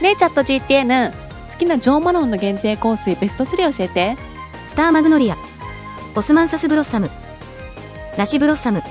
ねえチャット GTN 好きなジョー・マロンの限定香水ベスト3教えて。スターマグノリア。オスマンサスブロッサム。ナシブロッサム。